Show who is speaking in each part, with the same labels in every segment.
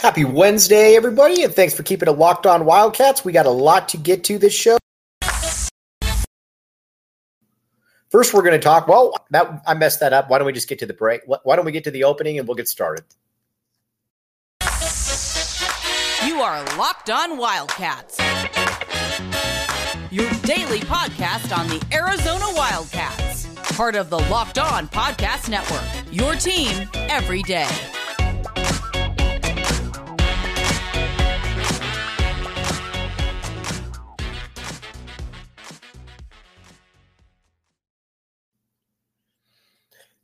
Speaker 1: Happy Wednesday, everybody, and thanks for keeping it locked on Wildcats. We got a lot to get to this show. First, we're going to talk. Well, that I messed that up. Why don't we just get to the break? Why don't we get to the opening and we'll get started?
Speaker 2: You are locked on Wildcats, your daily podcast on the Arizona Wildcats, part of the Locked On Podcast Network. Your team every day.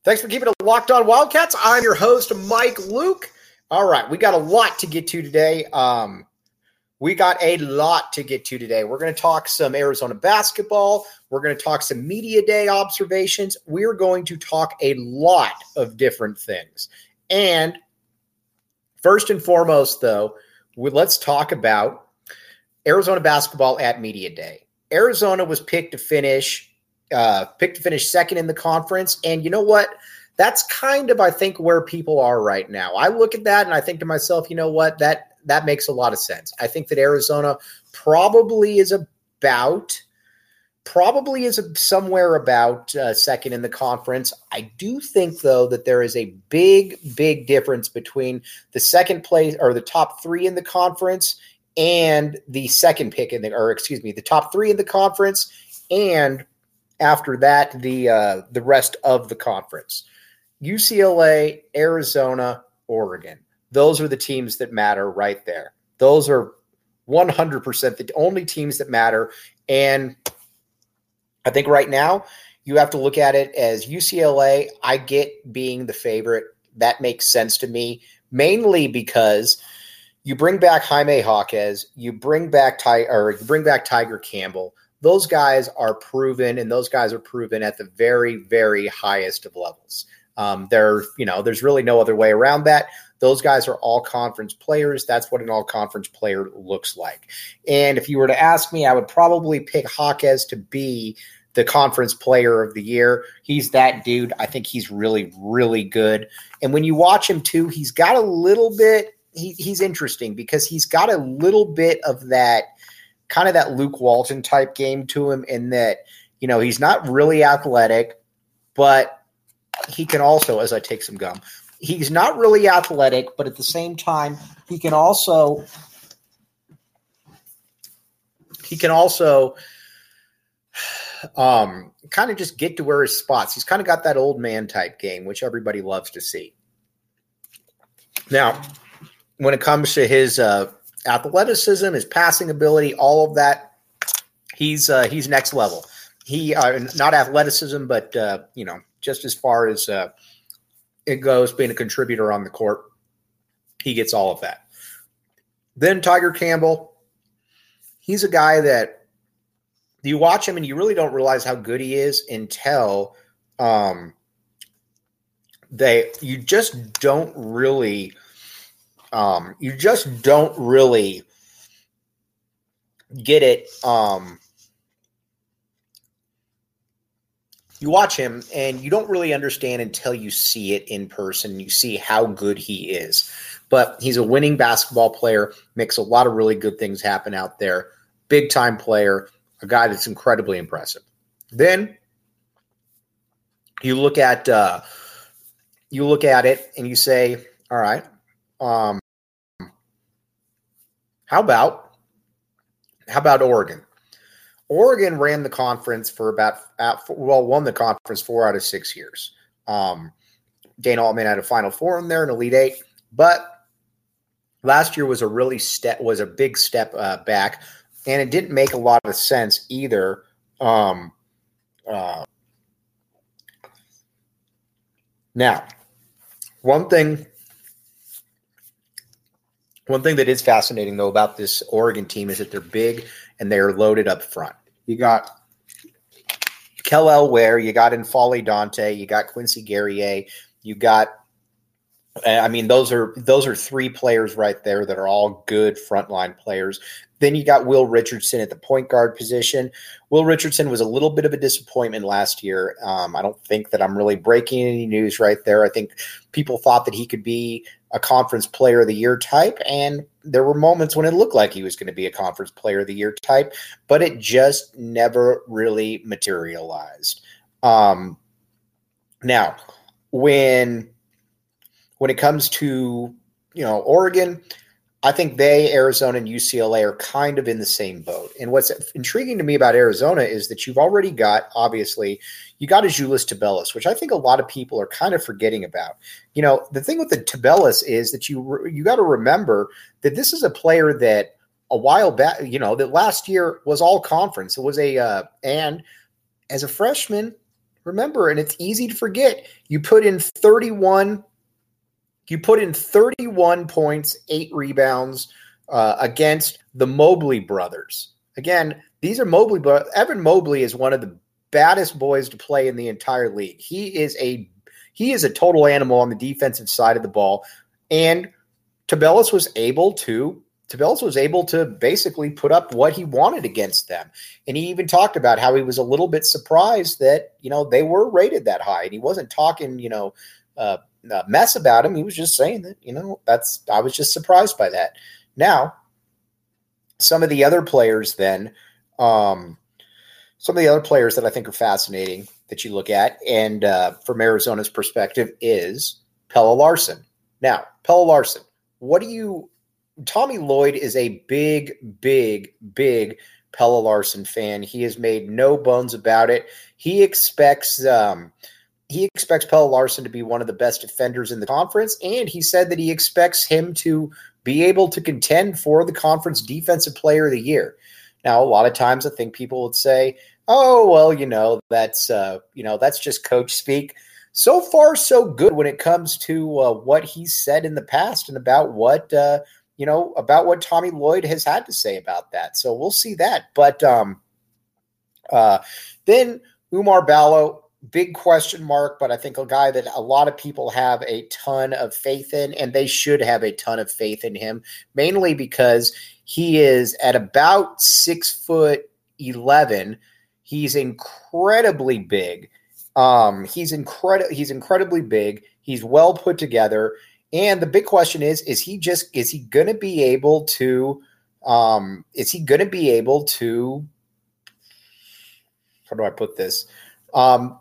Speaker 1: Thanks for keeping it locked on Wildcats. I'm your host, Mike Luke. All right, we got a lot to get to today. Um, we got a lot to get to today. We're going to talk some Arizona basketball. We're going to talk some media day observations. We're going to talk a lot of different things. And first and foremost, though, we, let's talk about Arizona basketball at media day. Arizona was picked to finish uh, picked to finish second in the conference. And you know what? That's kind of, I think, where people are right now. I look at that and I think to myself, you know what? That that makes a lot of sense. I think that Arizona probably is about probably is somewhere about uh, second in the conference. I do think though that there is a big big difference between the second place or the top 3 in the conference and the second pick in the or excuse me, the top 3 in the conference and after that the uh, the rest of the conference. UCLA, Arizona, Oregon. Those are the teams that matter right there. Those are 100% the only teams that matter and I think right now you have to look at it as UCLA, I get being the favorite. That makes sense to me, mainly because you bring back Jaime Jaquez, you bring back Ty or you bring back Tiger Campbell those guys are proven, and those guys are proven at the very, very highest of levels. Um, there, you know, there's really no other way around that. Those guys are all conference players. That's what an all conference player looks like. And if you were to ask me, I would probably pick Jaquez to be the conference player of the year. He's that dude. I think he's really, really good. And when you watch him too, he's got a little bit, he, he's interesting because he's got a little bit of that kind of that Luke Walton type game to him in that, you know, he's not really athletic, but he can also, as I take some gum, he's not really athletic, but at the same time, he can also he can also um, kind of just get to where his spots. He's kind of got that old man type game, which everybody loves to see. Now, when it comes to his uh, athleticism, his passing ability, all of that. He's uh, he's next level. He uh, not athleticism, but uh, you know, just as far as uh, it goes, being a contributor on the court, he gets all of that. Then Tiger Campbell, he's a guy that you watch him and you really don't realize how good he is until um, they you just don't really um, you just don't really get it. Um, you watch him and you don't really understand until you see it in person. You see how good he is. But he's a winning basketball player, makes a lot of really good things happen out there. Big time player, a guy that's incredibly impressive. Then you look at uh, you look at it and you say, all right, um, how about how about Oregon? Oregon ran the conference for about well, won the conference four out of six years. Um, Dana Altman had a Final Four in there, an Elite Eight, but last year was a really step was a big step uh, back, and it didn't make a lot of sense either. Um, uh, now, one thing one thing that is fascinating though about this Oregon team is that they're big and they're loaded up front. You got Kel'el Ware, you got N'Faly Dante, you got Quincy Guerrier, you got I mean, those are those are three players right there that are all good frontline players. Then you got Will Richardson at the point guard position. Will Richardson was a little bit of a disappointment last year. Um, I don't think that I'm really breaking any news right there. I think people thought that he could be a conference player of the year type. And there were moments when it looked like he was going to be a conference player of the year type, but it just never really materialized. Um, now, when when it comes to you know Oregon, I think they, Arizona, and UCLA are kind of in the same boat. And what's intriguing to me about Arizona is that you've already got, obviously, you got Azuolas Tubelis, which I think a lot of people are kind of forgetting about. You know, the thing with the Tubelis is that you you got to remember that this is a player that a while back, you know, that last year was all conference. It was a uh, and as a freshman, remember, and it's easy to forget, you put in 31 you put in 31 points, eight rebounds uh, against the Mobley brothers. Again, these are Mobley, but Evan Mobley is one of the baddest boys to play in the entire league. He is a he is a total animal on the defensive side of the ball, and Tubelis was able to Tubelis was able to basically put up what he wanted against them. And he even talked about how he was a little bit surprised that, you know, they were rated that high. And he wasn't talking, you know, uh, mess about him. He was just saying that, you know, that's, I was just surprised by that. Now, some of the other players then, um, some of the other players that I think are fascinating that you look at, and uh, from Arizona's perspective, is Pelle Larsson. Now, Pelle Larsson, what do you, Tommy Lloyd is a big, big, big Pelle Larsson fan. He has made no bones about it. He expects, um, he expects Pelle Larsson to be one of the best defenders in the conference, and he said that he expects him to be able to contend for the conference defensive player of the year. Now, a lot of times I think people would say, "Oh, well, you know, that's uh, you know, that's just coach speak." So far, so good when it comes to uh, what he said in the past and about what uh, you know about what Tommy Lloyd has had to say about that. So we'll see that. But um, uh, then Oumar Ballo, big question mark, but I think a guy that a lot of people have a ton of faith in, and they should have a ton of faith in him, mainly because he is at about six foot 11. He's incredibly big. Um, he's incredible. He's incredibly big. He's well put together. And the big question is: Is he just? Is he going to be able to? Um, is he going to be able to? How do I put this? Um,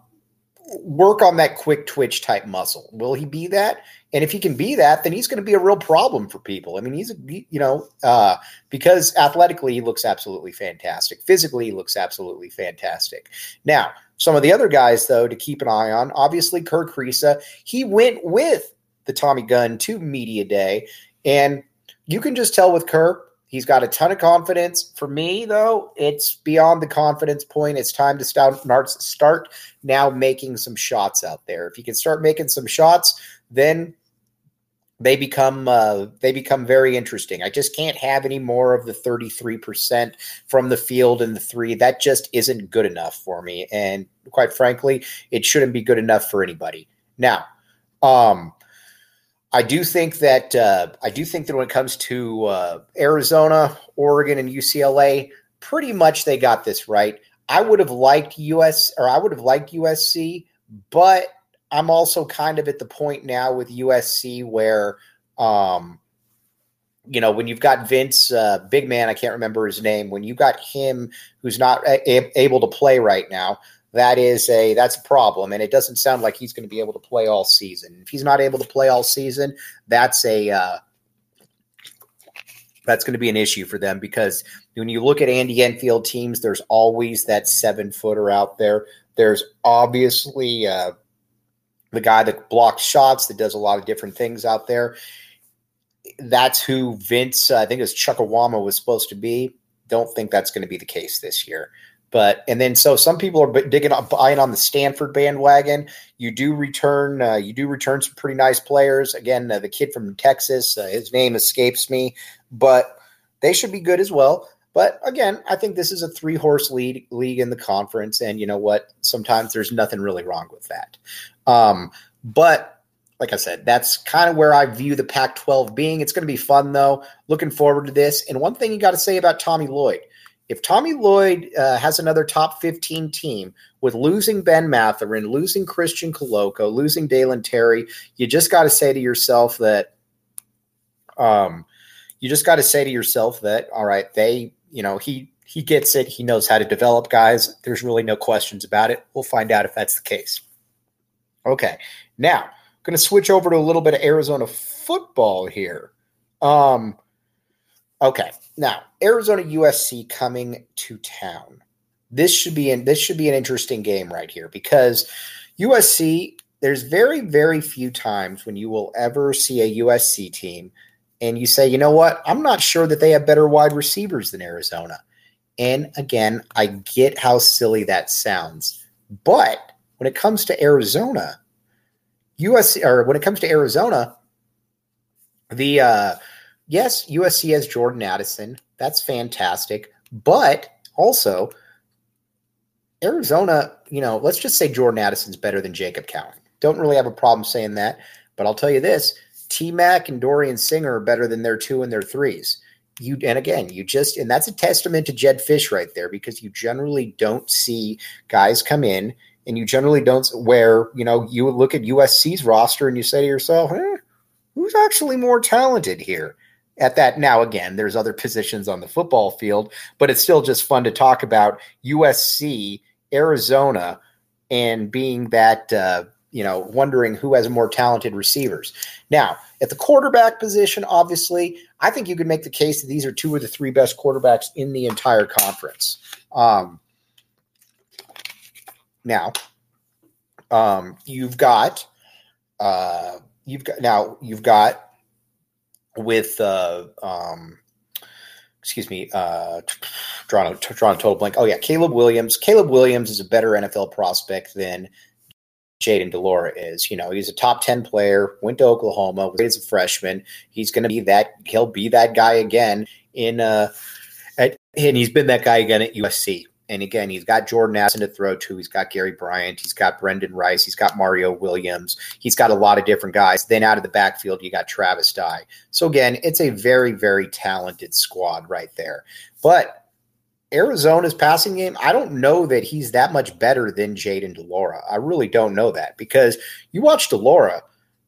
Speaker 1: work on that quick twitch type muscle. Will he be that? And if he can be that, then he's going to be a real problem for people. I mean, he's, you know, uh, because athletically he looks absolutely fantastic. Physically, he looks absolutely fantastic. Now, some of the other guys, though, to keep an eye on, obviously, Kerr Kriisa, he went with the Tommy Gunn to Media Day. And you can just tell with Kerr, He's got a ton of confidence. For me, though, it's beyond the confidence point. It's time to start start now making some shots out there. If he can start making some shots, then they become uh, they become very interesting. I just can't have any more of the 33% from the field and the three. That just isn't good enough for me. And quite frankly, it shouldn't be good enough for anybody. Now, um, I do think that uh, I do think that when it comes to uh, Arizona, Oregon, and UCLA, pretty much they got this right. I would have liked US or I would have liked USC, but I'm also kind of at the point now with USC where, um, you know, when you've got Vince, uh, big man, I can't remember his name. When you got him, who's not a- able to play right now, that is a that's a problem. And it doesn't sound like he's going to be able to play all season. If he's not able to play all season that's a uh, that's going to be an issue for them because when you look at andy enfield teams there's always that seven footer out there. There's obviously uh, the guy that blocks shots that does a lot of different things out there. That's who vince uh, i think it was chukwuma was supposed to be. Don't think that's going to be the case this year but and then so some people are digging up buying on the Stanford bandwagon. You do return uh, you do return some pretty nice players. Again, uh, the kid from Texas, uh, his name escapes me, but they should be good as well. But again, I think this is a three horse lead league in the conference, and you know what? Sometimes there's nothing really wrong with that. Um, but like I said, that's kind of where I view the Pac 12 being. It's going to be fun, though. Looking forward to this. And one thing you got to say about Tommy Lloyd if Tommy Lloyd uh, has another top 15 team with losing Ben Mathurin, losing Christian Koloko, losing Dalen Terry, you just got to say to yourself that Um, you just got to say to yourself that, all right, they, you know, he he gets it. He knows how to develop guys. There's really no questions about it. We'll find out if that's the case. Okay, now I'm going to switch over to a little bit of Arizona football here. Um, okay, now Arizona USC coming to town. This should be in, this should be an interesting game right here because USC. There's very very few times when you will ever see a USC team and you say, you know what, I'm not sure that they have better wide receivers than Arizona. And again, I get how silly that sounds, but when it comes to Arizona, USC or when it comes to Arizona, the uh, yes, USC has Jordan Addison. That's fantastic, but also Arizona. You know, let's just say Jordan Addison's better than Jacob Cowing. Don't really have a problem saying that, but I'll tell you this: T Mac and Dorian Singer are better than their two and their threes. You and again, you just and that's a testament to Jedd Fisch right there because you generally don't see guys come in and you generally don't where you know you look at USC's roster and you say to yourself, eh, who's actually more talented here? At that now again, there's other positions on the football field, but it's still just fun to talk about USC, Arizona, and being that uh, you know wondering who has more talented receivers. Now at the quarterback position, obviously, I think you could make the case that these are two of the three best quarterbacks in the entire conference. Um, now, um, you've got uh, you've got now you've got with uh, um, excuse me, uh, drawing a, drawing a total blank. Oh yeah, Caleb Williams. Caleb Williams is a better NFL prospect than Jayden de Laura is. You know, he's a top 10 player, went to Oklahoma, was a freshman. He's going to be that, he'll be that guy again in, uh, at, and he's been that guy again at USC. And again, he's got Jordan Addison to throw to. He's got Gary Bryant. He's got Brenden Rice. He's got Mario Williams. He's got a lot of different guys. Then out of the backfield, you got Travis Dye. So again, it's a very, very talented squad right there. But Arizona's passing game, I don't know that he's that much better than Jayden de Laura. I really don't know that because you watch de Laura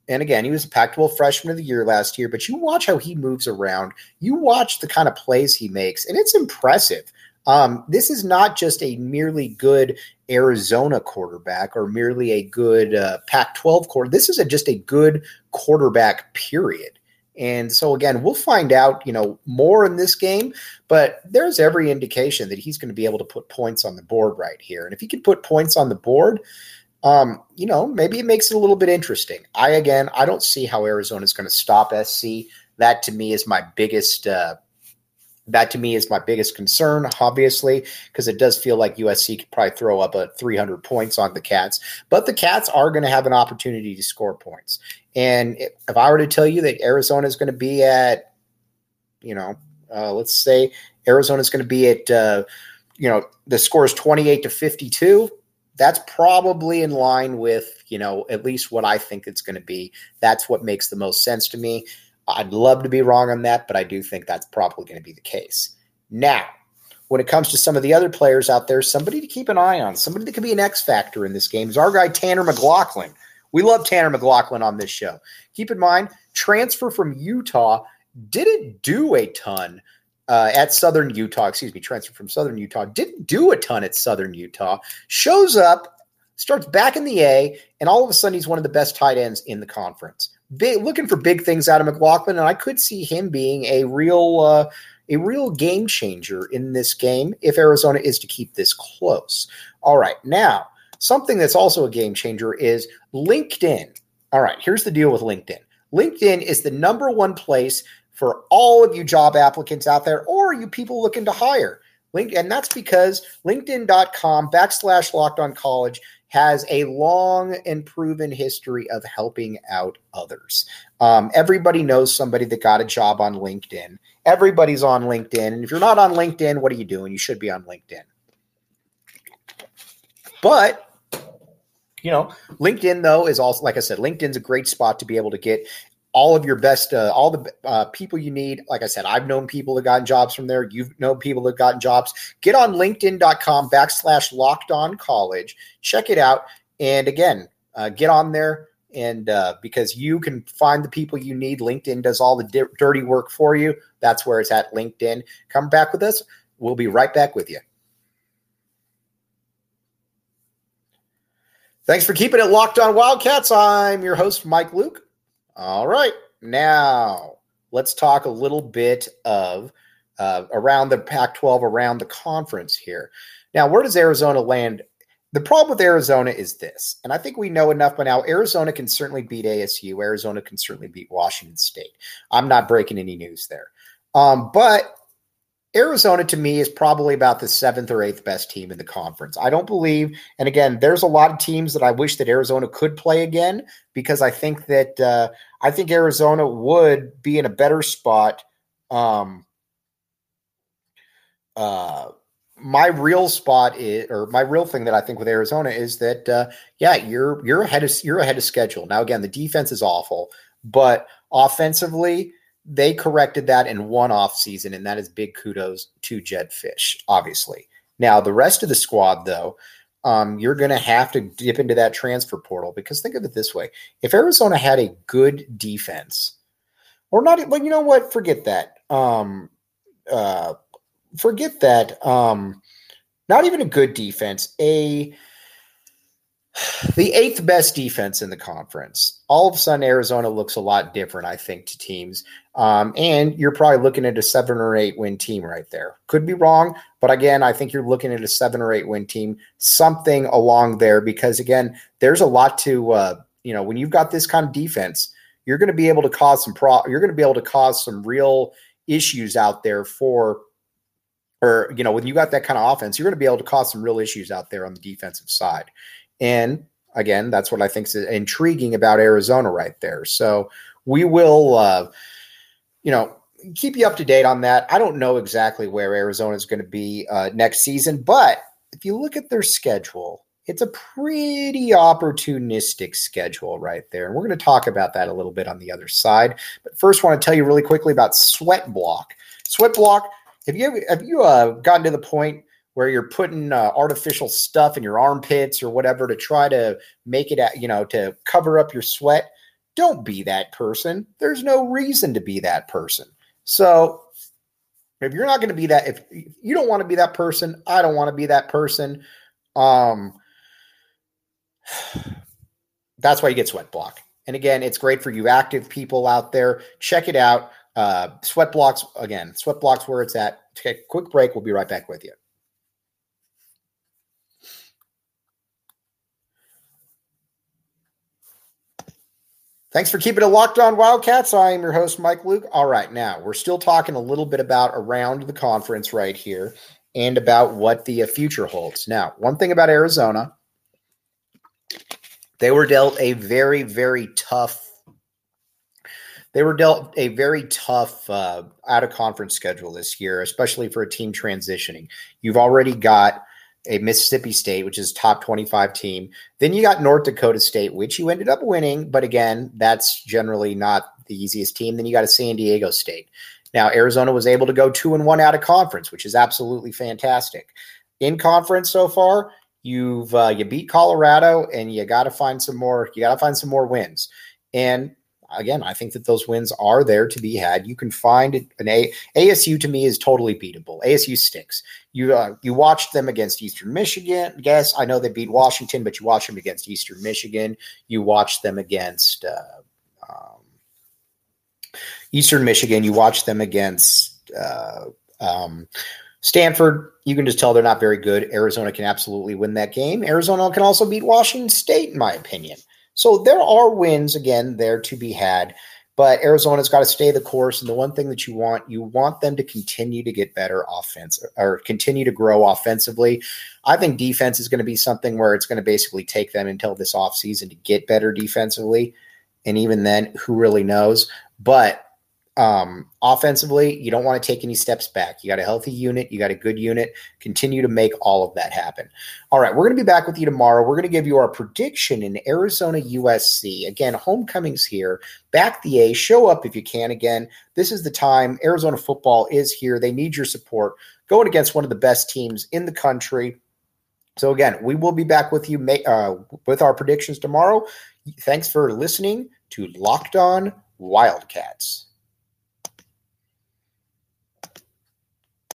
Speaker 1: and again, he was a Pac-12 freshman of the year last year, but you watch how he moves around. You watch the kind of plays he makes, and it's impressive. Um, this is not just a merely good Arizona quarterback or merely a good uh, Pac 12 quarter. This is a, just a good quarterback, period. And so again, we'll find out, you know, more in this game, but there's every indication that he's going to be able to put points on the board right here. And if he can put points on the board, um, you know, maybe it makes it a little bit interesting. I again, I don't see how Arizona is going to stop SC. That to me is my biggest uh, that to me is my biggest concern, obviously, because it does feel like USC could probably throw up a 300 points on the Cats. But the Cats are going to have an opportunity to score points. And if I were to tell you that Arizona is going to be at, you know, uh, let's say Arizona is going to be at, uh, you know, the score is 28 to 52, that's probably in line with, you know, at least what I think it's going to be. That's what makes the most sense to me. I'd love to be wrong on that, but I do think that's probably going to be the case. Now, when it comes to some of the other players out there, somebody to keep an eye on, somebody that could be an X factor in this game is our guy Tanner McLachlan. We love Tanner McLachlan on this show. Keep in mind, transfer from Utah didn't do a ton uh, at Southern Utah. Excuse me, transfer from Southern Utah didn't do a ton at Southern Utah. Shows up, starts back in the A, and all of a sudden he's one of the best tight ends in the conference big, looking for big things out of McLachlan, and I could see him being a real uh, a real game changer in this game if Arizona is to keep this close. All right, now something that's also a game changer is LinkedIn. All right, here's the deal with LinkedIn. LinkedIn is the number one place for all of you job applicants out there or you people looking to hire. Link, and that's because LinkedIn.com backslash locked on college has a long and proven history of helping out others. Um, everybody knows somebody that got a job on LinkedIn. Everybody's on LinkedIn. And if you're not on LinkedIn, what are you doing? You should be on LinkedIn. But you know, LinkedIn though is also like I said, LinkedIn's a great spot to be able to get all of your best, uh, all the uh, people you need. Like I said, I've known people that gotten jobs from there. You've known people that gotten jobs. Get on LinkedIn.com backslash locked on college. Check it out. And again, uh, get on there and uh, because you can find the people you need. LinkedIn does all the di- dirty work for you. That's where it's at. LinkedIn. Come back with us. We'll be right back with you. Thanks for keeping it locked on Wildcats. I'm your host, Mike Luke. All right, now let's talk a little bit of uh, around the Pac 12, around the conference here. Now, where does Arizona land? The problem with Arizona is this, and I think we know enough by now. Arizona can certainly beat ASU. Arizona can certainly beat Washington State. I'm not breaking any news there. Um, but Arizona to me is probably about the seventh or eighth best team in the conference. I don't believe, and again, there's a lot of teams that I wish that Arizona could play again because I think that uh, I think Arizona would be in a better spot. Um, uh, my real spot is, or my real thing that I think with Arizona is that, uh, yeah, you're you're ahead of you're ahead of schedule. Now, again, the defense is awful, but offensively, they corrected that in one off season, and that is big kudos to Jedd Fisch, obviously. Now, the rest of the squad, though, um, you're going to have to dip into that transfer portal because think of it this way: if Arizona had a good defense, or not, but you know what? Forget that. Um, uh, forget that. Um, not even a good defense, a the eighth best defense in the conference. All of a sudden, Arizona looks a lot different, I think, to teams. Um, and you're probably looking at a seven or eight win team right there. Could be wrong, but again, I think you're looking at a seven or eight win team, something along there, because again, there's a lot to, uh, you know, when you've got this kind of defense, you're going to be able to cause some pro, you're going to be able to cause some real issues out there for or you know when you got that kind of offense you're going to be able to cause some real issues out there on the defensive side and again that's what i think is intriguing about arizona right there so we will uh, you know keep you up to date on that i don't know exactly where arizona is going to be uh, next season but if you look at their schedule it's a pretty opportunistic schedule right there. And we're going to talk about that a little bit on the other side. But first, I want to tell you really quickly about Sweat Block. Sweat Block have you have you uh, gotten to the point where you're putting uh, artificial stuff in your armpits or whatever to try to make it, you know, to cover up your sweat? Don't be that person. There's no reason to be that person. So if you're not going to be that, if you don't want to be that person, I don't want to be that person. Um, that's why you get Sweat Block. And again, it's great for you active people out there. Check it out. Uh, sweat blocks again. Sweat blocks where it's at. Take a quick break. We'll be right back with you. Thanks for keeping it locked on Wildcats. I am your host, Mike Luke. All right, now we're still talking a little bit about around the conference right here and about what the uh, future holds. Now, one thing about Arizona, they were dealt a very, very tough they were dealt a very tough uh, out of conference schedule this year, especially for a team transitioning. You've already got a Mississippi State, which is top 25 team. Then you got North Dakota State, which you ended up winning, but again, that's generally not the easiest team. Then you got a San Diego State. Now, Arizona was able to go two and one out of conference, which is absolutely fantastic. In conference so far, you've uh, you beat Colorado, and you got to find some more. You got to find some more wins. And again, I think that those wins are there to be had. You can find an A ASU to me is totally beatable. ASU sticks. You uh, you watched them against Eastern Michigan. Yes, I know they beat Washington, but you watch them against Eastern Michigan. You watch them against uh, um, Eastern Michigan. You watch them against uh, um, Stanford. You can just tell they're not very good. Arizona can absolutely win that game. Arizona can also beat Washington State, in my opinion. So there are wins again there to be had, but Arizona's got to stay the course. And the one thing that you want, you want them to continue to get better offense or continue to grow offensively. I think defense is going to be something where it's going to basically take them until this offseason to get better defensively. And even then, who really knows? But um, offensively, you don't want to take any steps back. You got a healthy unit, you got a good unit. Continue to make all of that happen. All right, we're going to be back with you tomorrow. We're going to give you our prediction in Arizona USC. Again, homecoming's here. Back the A, show up if you can. Again, this is the time. Arizona football is here. They need your support. Going against one of the best teams in the country. So again, we will be back with you uh, with our predictions tomorrow. Thanks for listening to Locked On Wildcats.